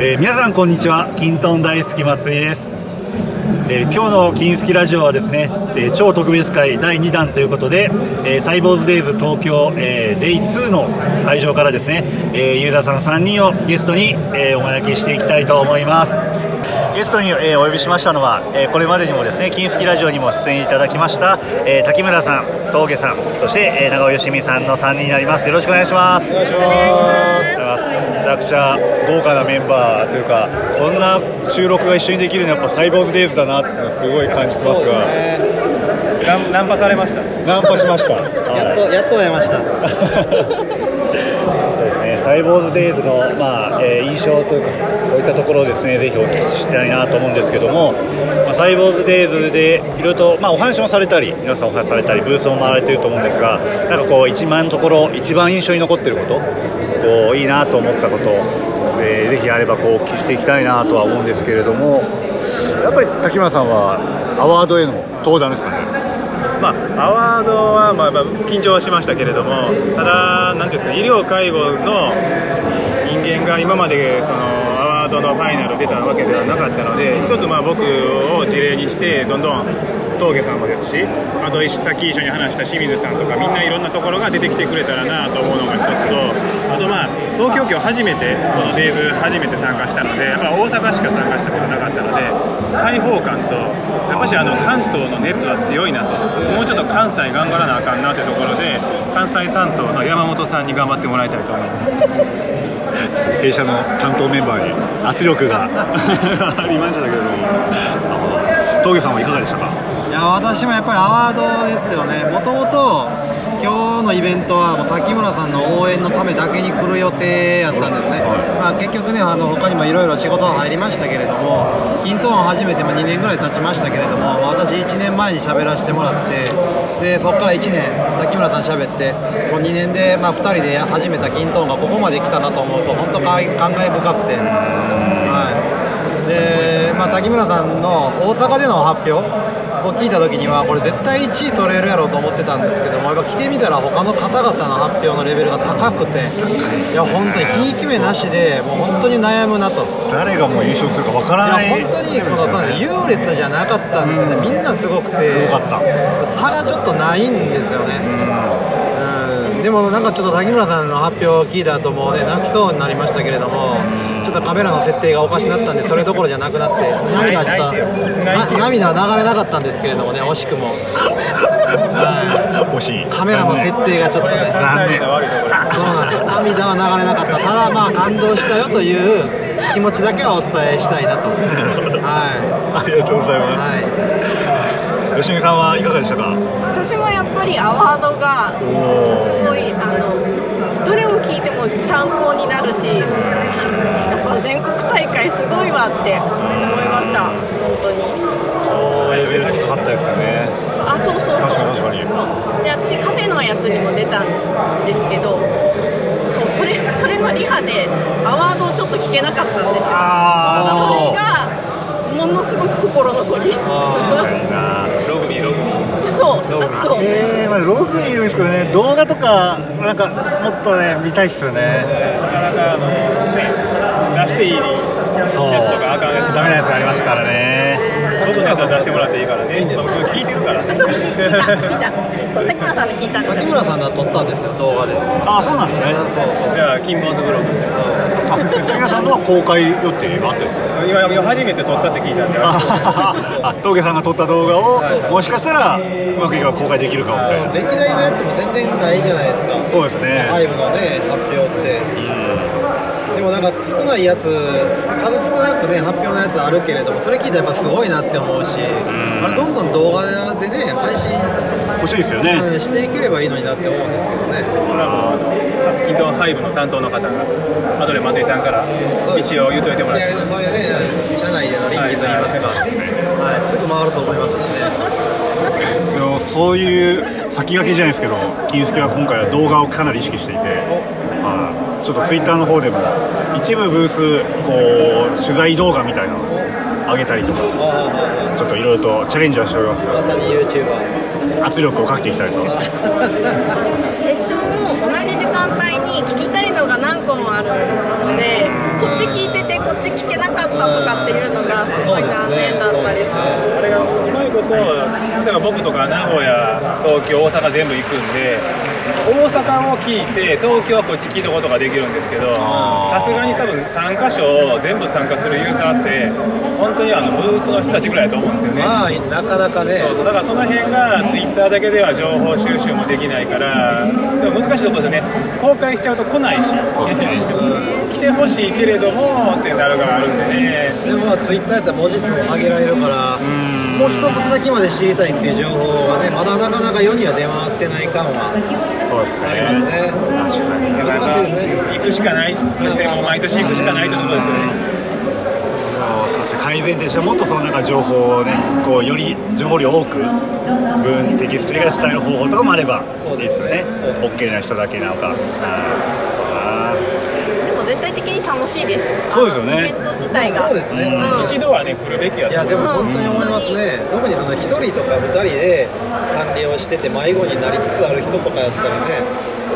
えー皆さんこんにちは。キントン大好き松井です、えー今日の金スキラジオはですね、えー超特別会第2弾ということで、えーサイボーズデイズ東京、えーデイ2の会場からですね、えーユーザーさん3人をゲストに、えーお招きしていきたいと思います。ゲストに、えーお呼びしましたのは、えーこれまでにもですね金スキラジオにも出演いただきました、えー滝村さん峠さんそして、えー長尾よしみさんの3人になります。よろしくお願いします。お願いします。ちゃくちゃ豪華なメンバーというかこんな収録が一緒にできるのはやっぱサイボーズデイズだなってすごい感じてますが、ナンパされました？ナンパしました。やっとやっと会えました サイボーズデイズの、まあえー印象というか、こういったところをですねぜひお聞きしたいなと思うんですけども、まあ、サイボーズデイズでいろいろと、まあ、お話もされたり、皆さんお話されたり、ブースも回られていると思うんですが、なんかこう、一番のところ、一番印象に残っていること、こういいなと思ったこと、えーぜひあればこうお聞きしていきたいなとは思うんですけれども、やっぱり滝村さんは、アワードへの登壇ですかね？まあ、アワードは、まあ、緊張はしましたけれども、ただ、なんていうんですか、医療介護の人間が今までそのアワードのファイナル出たわけではなかったので、一つまあ僕を事例にして、どんどん峠さんもですし、あとさっき一緒に話した清水さんとか、みんないろんなところが出てきてくれたらなと思うのが一つと、あとまあ、東京今日初めて、このデイズ初めて参加したので、やっぱ大阪しか参加したことなかったので、開放感と、しあの関東の熱は強いなと、もうちょっと関西頑張らなあかんなというところで、関西担当の山本さんに頑張ってもらいたいと思います。弊社の担当メンバーに圧力が ありましたけれども、あ峠さんはいかがでしたか？いや私もやっぱりアワードですよねもともとイベントはもう滝村さんの応援のためだけに来る予定やったんですね、まあ、結局ねあの他にもいろいろ仕事は入りましたけれどもキントーン初めてまあ2年ぐらい経ちましたけれども、まあ私1年前に喋らせてもらってでそこから1年滝村さん喋ってもう2年で、まあ、2人で始めたキントーンがここまで来たかと思うと本当感慨深くて。はい。でまあ、滝村さんの大阪での発表を聞いた時にはこれ絶対1位取れるやろうと思ってたんですけどもやっぱ来てみたら他の方々の発表のレベルが高くていや本当にひいき目なしでもう本当に悩むなと。誰がもう優勝するかわからないいや本当にこの優劣じゃなかったんでね、みんなすごくてすごかった。差がちょっとないんですよね、うん、でもなんかちょっと滝村さんの発表を聞いた後もね泣きそうになりましたけれども、ちょっとカメラの設定がおかしくなったんでそれどころじゃなくなって涙はちょっと涙は流れなかったんですけれどもね惜しくも、は惜しい。い、カメラの設定がちょっとね関西人の悪いところです。そうなんですよ涙は流れなかったただまあ感動したよという気持ちだけはお伝えしたいなとはありがとうございます吉見さんはいかがでしたか？私もやっぱりアワードがすごいあのどれを聞いても参考になるしやっぱ全国大会すごいわって思いました。本当に。レベル高かったですよね。あそうそうそう。確かに確かに。そうで私カフェのやつにも出たんですけどそうそれそれのリハでアワードをちょっと聞けなかったんですよああなるほどそれがものすごく心残りいいなログビー、ログビー。そうあそうえー、まあログ見るんですけどね動画とかなんかもっとね見たいっすよね。なかなかあの、ね、出していいやつとかあかんやつダメなやつありますからね僕のやつは出してもらっていいからね。僕聞いてるからね。そう聞いた。聞いた。そう滝村さんに聞いた。んですよ滝村さんが撮ったんですよ動画で。あそうなんですねそうそう。じゃあ、金坊主ブログ。で。あ滝村さんのは公開予定があったんですよ。今、今初めて撮ったって聞いたんで。あ峠さんが撮った動画をもしかしたらうまくいけば公開できるかもみたいな。歴代のやつも全然ないじゃないですか。そうですね。ハイブのね発表って。でもなんか少ないやつ数少なくね発表のやつあるけれどもそれ聞いたらやっぱすごいなって思うしあれどんどん動画でね配信欲しいですよね。うんしていければいいのになって思うんですけどね。これはもうあのキントンハイブの担当の方が後で松井さんから一応言っといてもらって。そういうね社内での倫理といいますか、はいすぐ回ると思いますしね。でもそういう先駆けじゃないですけど金助は今回は動画をかなり意識していてはいちょっとツイッターの方でも一部ブースこう取材動画みたいなのを上げたりとかちょっといろいろとチャレンジはしておりますあまさに YouTuber 圧力をかけていきたいと。セッションも同じ時間帯に聞きたいのが何個もある。のでこったとかっていうのがすごい残念だったりする。それがうまいこと例えば僕とか名古屋東京大阪全部行くんで大阪を聞いて東京はこっち聞いたことができるんですけどさすがに多分3箇所全部参加するユーザーって本当にあのブースの人たちぐらいだと思うんですよね。まあなかなかね。そうそう。だからその辺がツイッターだけでは情報収集もできないからでも難しいところですよね。公開しちゃうと来ないし。来てほしいけれどもってなるがあるんでねでもまあツイッターやったら文字数も上げられるからもう一つ先まで知りたいっていう情報がねまだなかなか世には出回ってない感はそうですありますね。難しいですね。行くしかない。そしてもう毎年行くしかないというところですよね。そして改善点としてはもっとそのなんか情報をねこうより情報量多く文テキスト以外で伝える方法とかもあればいいですよね。OK な人だけなのか。あでも全体的に楽しいです。そうですよね。イベント自体が。そうですね。うん。一度はね来るべきやいやでも本当に思いますね。特にその1人とか2人で管理をしてて迷子になりつつある人とかやったらね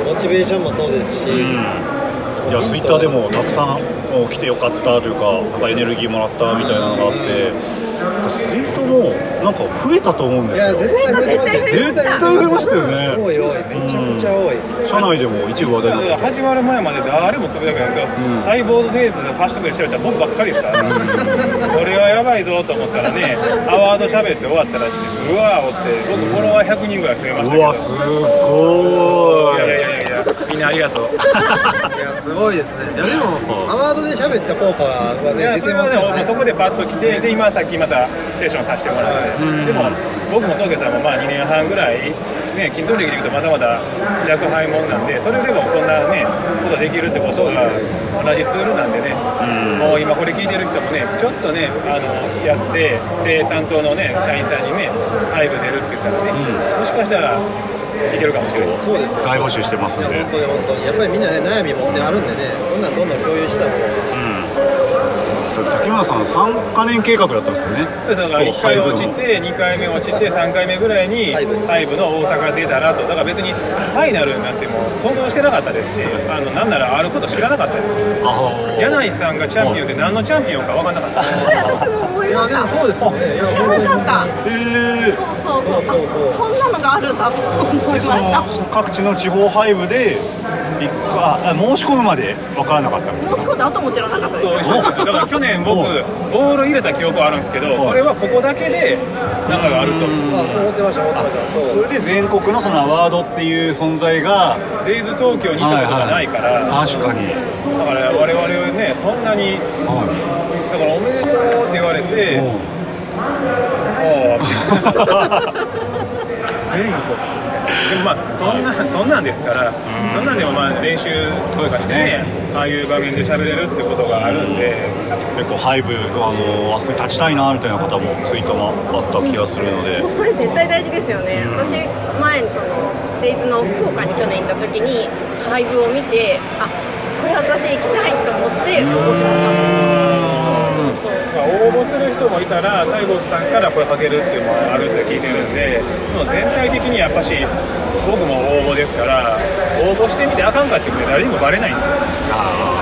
モチベーションもそうですし、ーいやツイッターでもたくさんもう来てよかったというかなんかエネルギーもらったみたいなのがあってツイートもなんか増えたと思うんですよ。いや絶対増えてますよ絶対増えましたよね。多い多い。めちゃくちゃ多い、社内でも一部話題になって始まる前まで誰もつぶやかないと、サイボーズデイズのファッションで調べたら僕ばっかりですから、ね、これはやばいぞと思ったらねアワード喋って終わったらしいです。うわーおって僕フォロワー100人ぐらい増えましたうわすごいい。やいやいやいやみんなありがとう。いやすごいですね。いやでもアワードで喋った効果はねいや出てそれはね、ますよねもうそこでパッと来て、で今さっきまたセッションさせてもらって、でも僕も峠さんもまあ2年半ぐらい、ね、筋トレ歴でいうとまだまだ若輩者なんで、それでもこんなね、ことできるってことは同じツールなんでね、もう今これ聞いてる人もね、ちょっとね、あのやって、で担当のね、社員さんにね、ハイブ出るって言ったらね、もしかしたらいけるかもしれない。そうですよ。大募集してますんで。いや本当に本当にやっぱりみんなね悩み持ってあるんでねそんなんどんどん共有した方が。竹村さん3か年計画だったんですよね。そうですだから1回落ちて、2回目落ちて、3回目ぐらいにハイブの大阪出たらと、だから別にファイナルになっても想像してなかったですし、あのなんならあること知らなかったです、あ柳井さんがチャンピオンって何のチャンピオンか分かんなかった、それ私も思いいやでもそうですよね。いや知らなかった。えー。そうそうそう。あそんなのがあるんだと思いまそした。の各地の地方配部で一ああ申し込むまで分からなかった。申し込んだ後も知らなかったですそう。だから去年、僕、ボール入れた記憶はあるんですけど、これはここだけで中があると、あ思ってました思ってました。そそう。れで全国のそのアワードっていう存在がデイズ東京に行ったことがないから、確かに、だから我々ね、そんなに、はだからてうおー。みたいな。全国でもまあそんなそんなんですから、そんなんでもまあ練習とかしてねああいう場面で喋れるってことがあるんで、結構ハイブあのあそこに立ちたいなみたいな方もツイートもあった気がするので。もうそれ絶対大事ですよね、私前そのデイズの福岡に去年行った時にライブを見てあこれ私行きたいと思って応募しましたまあ、応募する人もいたら西郷さんから声かけるっていうのもあるって聞いてるんでもう全体的にやっぱし僕も応募ですから応募してみてあかんかってことで誰にもバレないんですよ。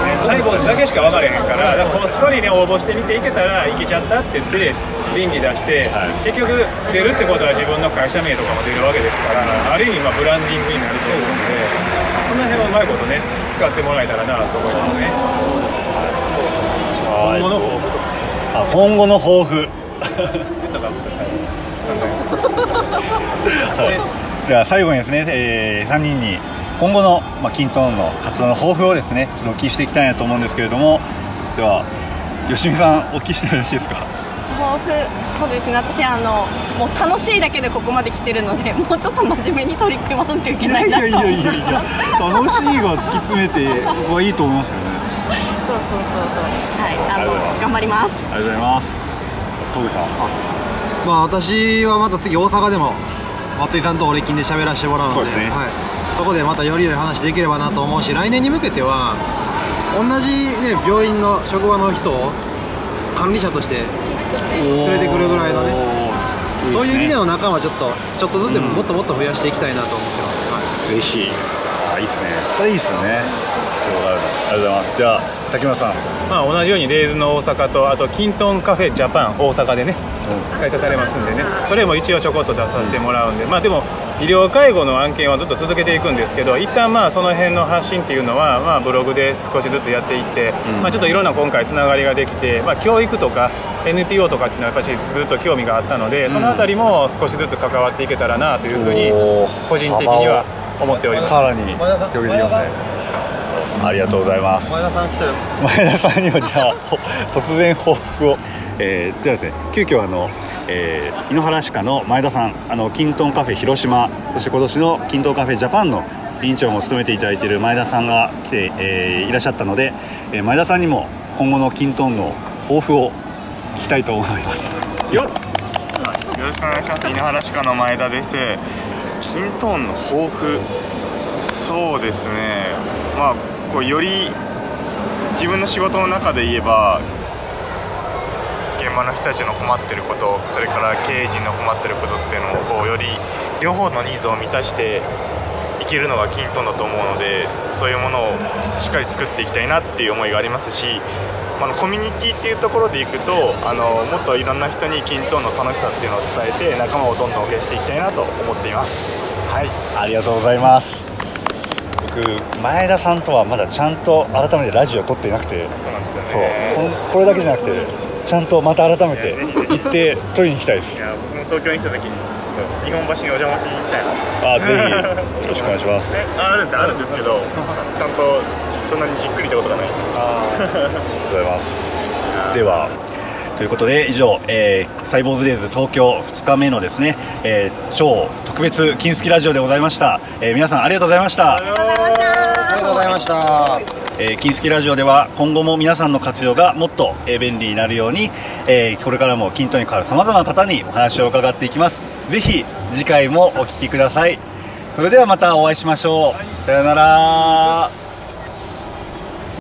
ね西郷だけしか分かれへんからだからこっそりね応募してみていけたらいけちゃったって言って倫理出して、結局出るってことは自分の会社名とかも出るわけですからある意味まあブランディングになると思うのでその辺はうまいことね使ってもらえたらなと思いますねあ今後の抱負。では最後にですね、え3人に今後の、まあ、キントーンの活動の抱負をですねちょっとお聞きしていきたいなと思うんですけれどもでは吉見さんお聞きしてよろしいですか？抱負そうですね。私あのもう楽しいだけでここまで来てるので もうちょっと真面目に取り組まないといけいないなと。やいやいやいやいや楽しいが突き詰めて僕はいいと思いますよねそうそうそうそう。はいあの頑張ります。ありがとうございます。峠さんまあ私はまた次大阪でも松井さんと俺金で喋らせてもらうのでそうですね。はい、そこでまたより良い話できればなと思うし来年に向けては同じ、ね、病院の職場の人を管理者として連れてくるぐらいのねそういう意味での仲間はちょっとちょっとずつでももっともっと増やしていきたいなと思ってます、はい。ぜひ。あいいっすね。それいいっすよねありがとうございます。じゃあ滝村さん。まあ、同じようにレイズの大阪とあとキントンカフェジャパン大阪でね開催されますんでね。それも一応ちょこっと出させてもらうんで、まあ、でも医療介護の案件はずっと続けていくんですけど一旦まあその辺の発信っていうのはまあブログで少しずつやっていって、まあ、ちょっといろんな今回つながりができて、まあ、教育とか NPO とかっていうのはやっぱりずっと興味があったので、そのあたりも少しずつ関わっていけたらなというふうに個人的には思っております。さらに広げていきますねありがとうございます。前田さん来たよ前田さんにもじゃあほ突然抱負を、えーではですね急遽あの、えー井ノ原歯科の前田さんあのキントンカフェ広島そして今年のキントンカフェジャパンの委員長も務めていただいている前田さんが来て、えーいらっしゃったので、えー前田さんにも今後のキントンの抱負を聞きたいと思います。よっ。よろしくお願いします。井ノ原歯科の前田です。キントーンの抱負。そうですね。まあこうより自分の仕事の中で言えば現場の人たちの困ってることそれから経営陣の困ってることっていうのをこうより両方のニーズを満たしていけるのがキントンだと思うのでそういうものをしっかり作っていきたいなっていう思いがありますしあのコミュニティっていうところでいくとあのもっといろんな人にキントンの楽しさっていうのを伝えて仲間をどんどん増やしていきたいなと思っています。はいありがとうございます僕前田さんとはまだちゃんと改めてラジオ撮っていなくてそうなんですよね。これだけじゃなくてちゃんとまた改めて行って撮りに行きたいです。いや僕も東京に来た時に日本橋にお邪魔しに行きたいな。あぜひ。よろしくお願いします。え ああるんですよあるんですけどちゃんとじそんなにじっくりってことがない。あ りがとうございます。ではということで以上、えーサイボーズデイズ東京2日目のですね、えー超特別金スキラジオでございました、えー皆さんありがとうございました。ありがとうございました。えー、金スキラジオでは今後も皆さんの活用がもっと、えー便利になるように、えーこれからも筋トレに関わるさまざまな方にお話を伺っていきます。ぜひ次回もお聞きください。それではまたお会いしましょう、さよなら